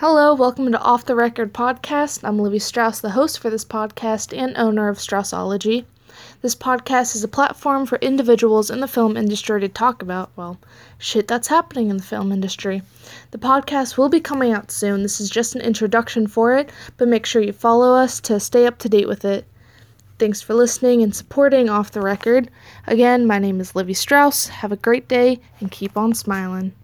Hello, welcome to Off the Record podcast. I'm Livy Strauss, the host for this podcast and owner of Straussology. This podcast is a platform for individuals in the film industry to talk about, well, shit that's happening in the film industry. The podcast will be coming out soon. This is just an introduction for it, but make sure you follow us to stay up to date with it. Thanks for listening and supporting Off the Record. Again, my name is Livy Strauss. Have a great day and keep on smiling.